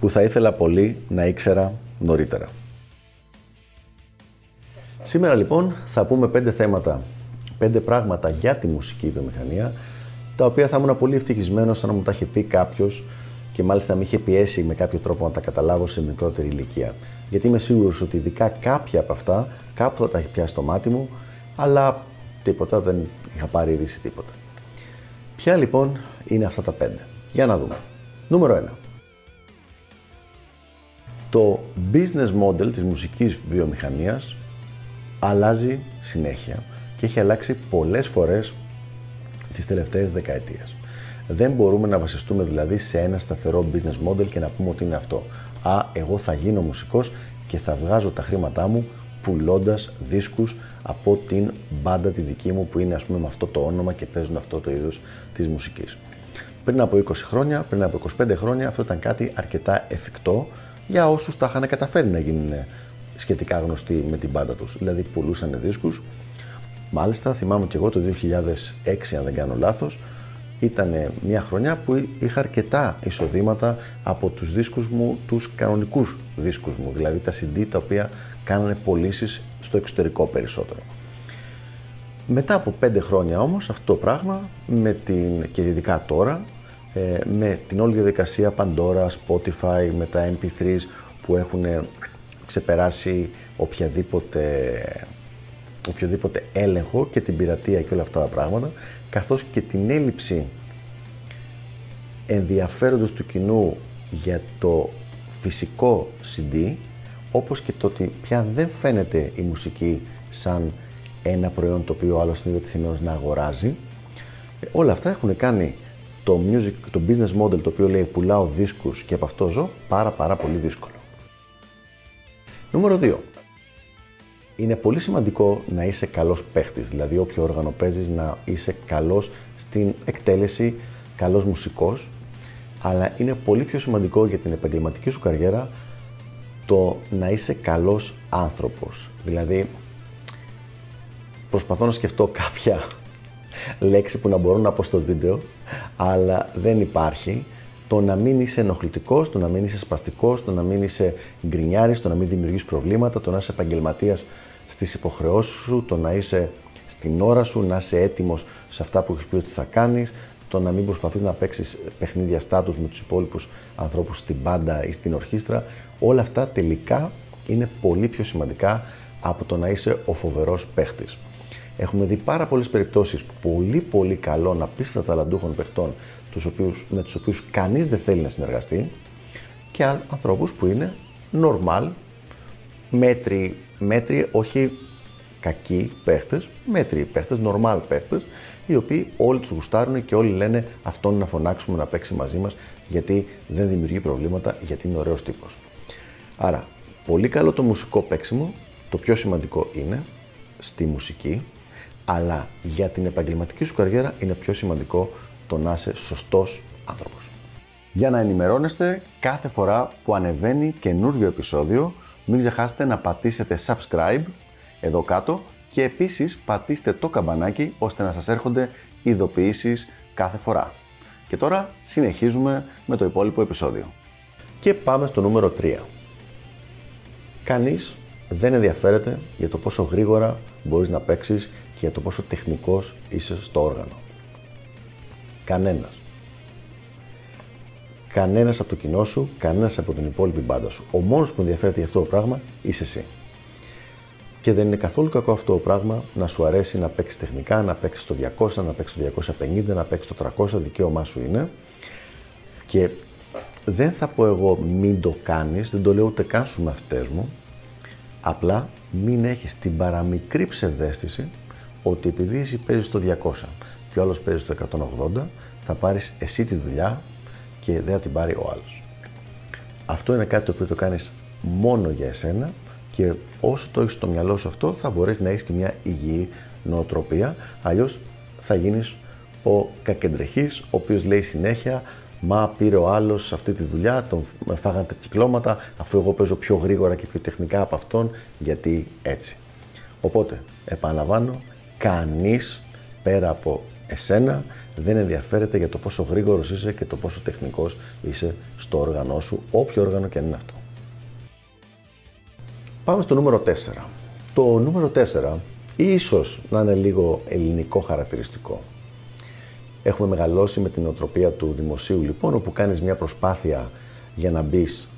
που θα ήθελα πολύ να ήξερα νωρίτερα. Σήμερα λοιπόν θα πούμε πέντε θέματα, πέντε πράγματα για τη μουσική βιομηχανία, τα οποία θα ήμουν πολύ ευτυχισμένος αν μου τα είχε πει κάποιος και μάλιστα με είχε πιέσει με κάποιο τρόπο να τα καταλάβω σε μικρότερη ηλικία. Γιατί είμαι σίγουρος ότι ειδικά κάποια από αυτά κάπου θα τα έχει πιάσει το μάτι μου, αλλά τίποτα δεν είχα πάρει είδηση τίποτα. Ποια λοιπόν είναι αυτά τα πέντε; Για να δούμε. Νούμερο 1 το business model της μουσικής βιομηχανίας αλλάζει συνέχεια και έχει αλλάξει πολλές φορές τις τελευταίες δεκαετίες. Δεν μπορούμε να βασιστούμε δηλαδή σε ένα σταθερό business model και να πούμε ότι είναι αυτό. Α, εγώ θα γίνω μουσικός και θα βγάζω τα χρήματά μου πουλώντας δίσκους από την μπάντα τη δική μου που είναι ας πούμε με αυτό το όνομα και παίζουν αυτό το είδος της μουσικής. Πριν από 20 χρόνια, πριν από 25 χρόνια αυτό ήταν κάτι αρκετά εφικτό για όσους τα είχαν καταφέρει να γίνουν σχετικά γνωστοί με την πάντα τους. Δηλαδή πουλούσαν δίσκους. Μάλιστα θυμάμαι και εγώ το 2006 αν δεν κάνω λάθος ήταν μια χρονιά που είχα αρκετά εισοδήματα από τους δίσκους μου, τους κανονικούς δίσκους μου, δηλαδή τα CD τα οποία κάνανε πωλήσεις στο εξωτερικό περισσότερο. Μετά από πέντε χρόνια όμως αυτό το πράγμα με την, και ειδικά τώρα ε, με την όλη διαδικασία Pandora, Spotify, με τα MP3s που έχουν ξεπεράσει οποιαδήποτε, οποιοδήποτε έλεγχο και την πειρατεία και όλα αυτά τα πράγματα, καθώς και την έλλειψη ενδιαφέροντος του κοινού για το φυσικό CD, όπως και το ότι πια δεν φαίνεται η μουσική σαν ένα προϊόν το οποίο ο άλλος είναι διατεθειμένος να αγοράζει. Ε, όλα αυτά έχουν κάνει το, music, το business model το οποίο λέει πουλάω δίσκους και από αυτό ζω πάρα πάρα πολύ δύσκολο. Νούμερο 2. Είναι πολύ σημαντικό να είσαι καλός παίχτης, δηλαδή όποιο όργανο παίζεις να είσαι καλός στην εκτέλεση, καλός μουσικός, αλλά είναι πολύ πιο σημαντικό για την επαγγελματική σου καριέρα το να είσαι καλός άνθρωπος. Δηλαδή, προσπαθώ να σκεφτώ κάποια λέξη που να μπορώ να πω στο βίντεο, αλλά δεν υπάρχει. Το να μην είσαι ενοχλητικός, το να μην είσαι σπαστικός, το να μην είσαι γκρινιάρης, το να μην δημιουργείς προβλήματα, το να είσαι επαγγελματίας στις υποχρεώσεις σου, το να είσαι στην ώρα σου, να είσαι έτοιμος σε αυτά που έχεις πει ότι θα κάνεις, το να μην προσπαθείς να παίξεις παιχνίδια στάτους με τους υπόλοιπους ανθρώπους στην μπάντα ή στην ορχήστρα. Όλα αυτά τελικά είναι πολύ πιο σημαντικά από το να είσαι ο φοβερός παίχτης. Έχουμε δει πάρα πολλές περιπτώσεις πολύ πολύ καλών απίστευτα ταλαντούχων παιχτών τους οποίους, με τους οποίους κανείς δεν θέλει να συνεργαστεί και ανθρώπους που είναι normal, μέτροι, μέτροι όχι κακοί παίχτες, μέτροι παίχτες, normal παίχτες, οι οποίοι όλοι τους γουστάρουν και όλοι λένε αυτόν να φωνάξουμε να παίξει μαζί μας γιατί δεν δημιουργεί προβλήματα, γιατί είναι ωραίος τύπος. Άρα, πολύ καλό το μουσικό παίξιμο. Το πιο σημαντικό είναι στη μουσική αλλά για την επαγγελματική σου καριέρα είναι πιο σημαντικό το να είσαι σωστός άνθρωπος. Για να ενημερώνεστε κάθε φορά που ανεβαίνει καινούριο επεισόδιο, μην ξεχάσετε να πατήσετε subscribe εδώ κάτω και επίσης πατήστε το καμπανάκι ώστε να σας έρχονται ειδοποιήσεις κάθε φορά. Και τώρα συνεχίζουμε με το υπόλοιπο επεισόδιο. Και πάμε στο νούμερο 3. Κανείς δεν ενδιαφέρεται για το πόσο γρήγορα μπορείς να παίξεις και για το πόσο τεχνικός είσαι στο όργανο. Κανένας. Κανένας από το κοινό σου, κανένας από την υπόλοιπη μπάντα σου. Ο μόνος που ενδιαφέρεται για αυτό το πράγμα είσαι εσύ. Και δεν είναι καθόλου κακό αυτό το πράγμα να σου αρέσει να παίξεις τεχνικά, να παίξεις το 200, να παίξεις το 250, να παίξεις το 300, δικαίωμά σου είναι. Και δεν θα πω εγώ μην το κάνεις, δεν το λέω ούτε καν σου μαθητές μου, απλά μην έχεις την παραμικρή ψευδέστηση ότι επειδή εσύ παίζεις στο 200 και ο άλλος παίζει στο 180, θα πάρεις εσύ τη δουλειά και δεν θα την πάρει ο άλλος. Αυτό είναι κάτι το οποίο το κάνεις μόνο για εσένα και όσο το έχεις στο μυαλό σου αυτό θα μπορέσεις να έχεις και μια υγιή νοοτροπία. Αλλιώς θα γίνεις ο κακεντρεχής, ο οποίος λέει συνέχεια Μα πήρε ο άλλος αυτή τη δουλειά, τον φάγανε τα κυκλώματα, αφού εγώ παίζω πιο γρήγορα και πιο τεχνικά από αυτόν, γιατί έτσι. Οπότε, επαναλαμβάνω, κανείς πέρα από εσένα δεν ενδιαφέρεται για το πόσο γρήγορος είσαι και το πόσο τεχνικός είσαι στο όργανό σου, όποιο όργανο και αν είναι αυτό. Πάμε στο νούμερο 4. Το νούμερο 4 ίσως να είναι λίγο ελληνικό χαρακτηριστικό. Έχουμε μεγαλώσει με την οτροπία του δημοσίου λοιπόν, όπου κάνεις μια προσπάθεια για να μπεις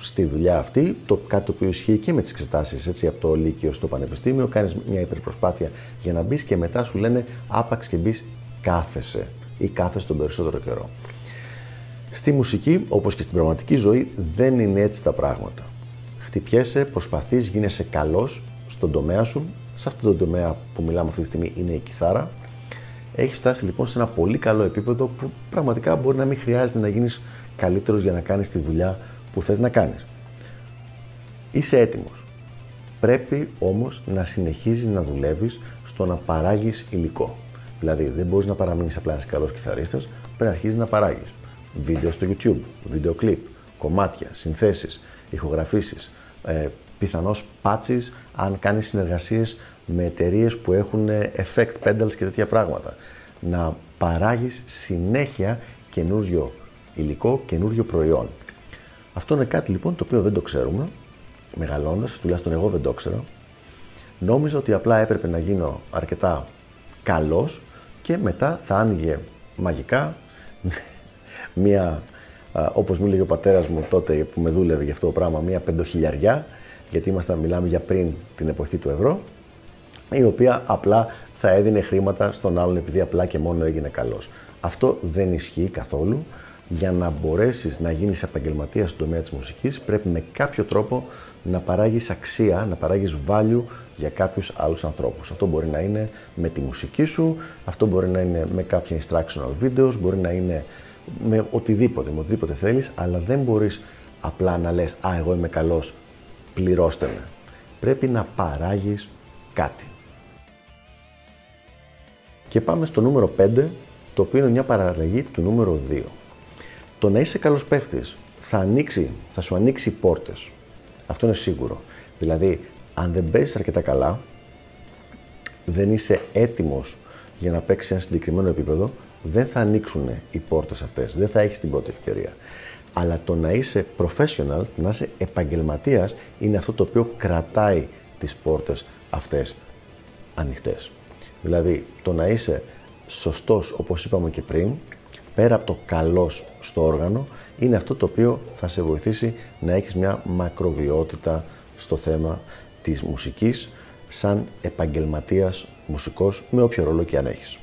στη δουλειά αυτή, το κάτι το οποίο ισχύει και με τις εξετάσεις, έτσι, από το Λύκειο στο Πανεπιστήμιο, κάνεις μια υπερπροσπάθεια για να μπεις και μετά σου λένε άπαξ και μπεις κάθεσαι ή κάθεσαι τον περισσότερο καιρό. Στη μουσική, όπως και στην πραγματική ζωή, δεν είναι έτσι τα πράγματα χτυπιέσαι, προσπαθείς, γίνεσαι καλός στον τομέα σου. Σε αυτόν τον τομέα που μιλάμε αυτή τη στιγμή είναι η κιθάρα. Έχεις φτάσει λοιπόν σε ένα πολύ καλό επίπεδο που πραγματικά μπορεί να μην χρειάζεται να γίνεις καλύτερος για να κάνεις τη δουλειά που θες να κάνεις. Είσαι έτοιμος. Πρέπει όμως να συνεχίζεις να δουλεύεις στο να παράγεις υλικό. Δηλαδή, δεν μπορείς να παραμείνεις απλά ένας καλός κιθαρίστας, πρέπει να αρχίσει να παράγεις. Βίντεο στο YouTube, βίντεο κλιπ, κομμάτια, συνθέσεις, ηχογραφήσεις, ε, πιθανώς patches αν κάνεις συνεργασίες με εταιρείες που έχουν ε, effect pedals και τέτοια πράγματα. Να παράγεις συνέχεια καινούριο υλικό, καινούριο προϊόν. Αυτό είναι κάτι λοιπόν το οποίο δεν το ξέρουμε, μεγαλώντας, τουλάχιστον εγώ δεν το ξέρω. Νόμιζα ότι απλά έπρεπε να γίνω αρκετά καλός και μετά θα άνοιγε μαγικά μία Όπως μου έλεγε ο πατέρας μου τότε που με δούλευε για αυτό το πράγμα, μία πεντοχιλιαριά, γιατί ήμασταν, μιλάμε για πριν την εποχή του ευρώ, η οποία απλά θα έδινε χρήματα στον άλλον επειδή απλά και μόνο έγινε καλός. Αυτό δεν ισχύει καθόλου. Για να μπορέσεις να γίνεις επαγγελματίας στον τομέα της μουσικής, πρέπει με κάποιο τρόπο να παράγεις αξία, να παράγεις value για κάποιους άλλους ανθρώπους. Αυτό μπορεί να είναι με τη μουσική σου, αυτό μπορεί να είναι με κάποια instructional videos, μπορεί να είναι με οτιδήποτε, με οτιδήποτε θέλεις, αλλά δεν μπορείς απλά να λες «Α, εγώ είμαι καλός, πληρώστε με». Πρέπει να παράγεις κάτι. Και πάμε στο νούμερο 5, το οποίο είναι μια παραλλαγή του νούμερο 2. Το να είσαι καλός παίχτης θα, ανοίξει, θα σου ανοίξει πόρτες. Αυτό είναι σίγουρο. Δηλαδή, αν δεν παίζεις αρκετά καλά, δεν είσαι έτοιμος για να παίξεις ένα συγκεκριμένο επίπεδο, δεν θα ανοίξουν οι πόρτες αυτές, δεν θα έχεις την πρώτη ευκαιρία. Αλλά το να είσαι professional, να είσαι επαγγελματίας, είναι αυτό το οποίο κρατάει τις πόρτες αυτές ανοιχτές. Δηλαδή, το να είσαι σωστός, όπως είπαμε και πριν, πέρα από το καλός στο όργανο, είναι αυτό το οποίο θα σε βοηθήσει να έχεις μια μακροβιότητα στο θέμα της μουσικής, σαν επαγγελματίας μουσικός, με όποιο ρόλο και αν έχεις.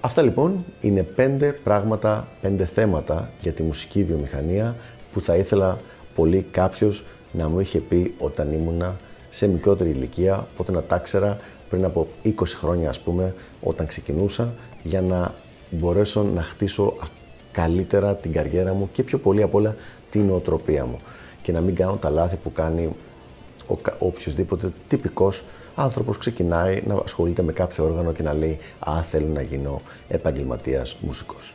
Αυτά λοιπόν είναι πέντε πράγματα, πέντε θέματα για τη μουσική βιομηχανία που θα ήθελα πολύ κάποιος να μου είχε πει όταν ήμουνα σε μικρότερη ηλικία, οπότε να τα ξέρα πριν από 20 χρόνια ας πούμε, όταν ξεκινούσα, για να μπορέσω να χτίσω καλύτερα την καριέρα μου και πιο πολύ απ' όλα την νοοτροπία μου και να μην κάνω τα λάθη που κάνει ο, οποιοδήποτε τυπικός άνθρωπος ξεκινάει να ασχολείται με κάποιο όργανο και να λέει Α, θέλω να γίνω επαγγελματίας μουσικός.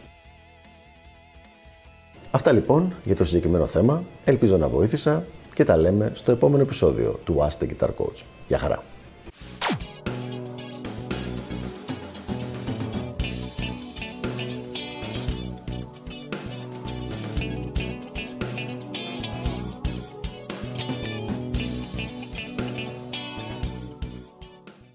Αυτά λοιπόν για το συγκεκριμένο θέμα. Ελπίζω να βοήθησα και τα λέμε στο επόμενο επεισόδιο του Ask the Guitar Coach. Γεια χαρά!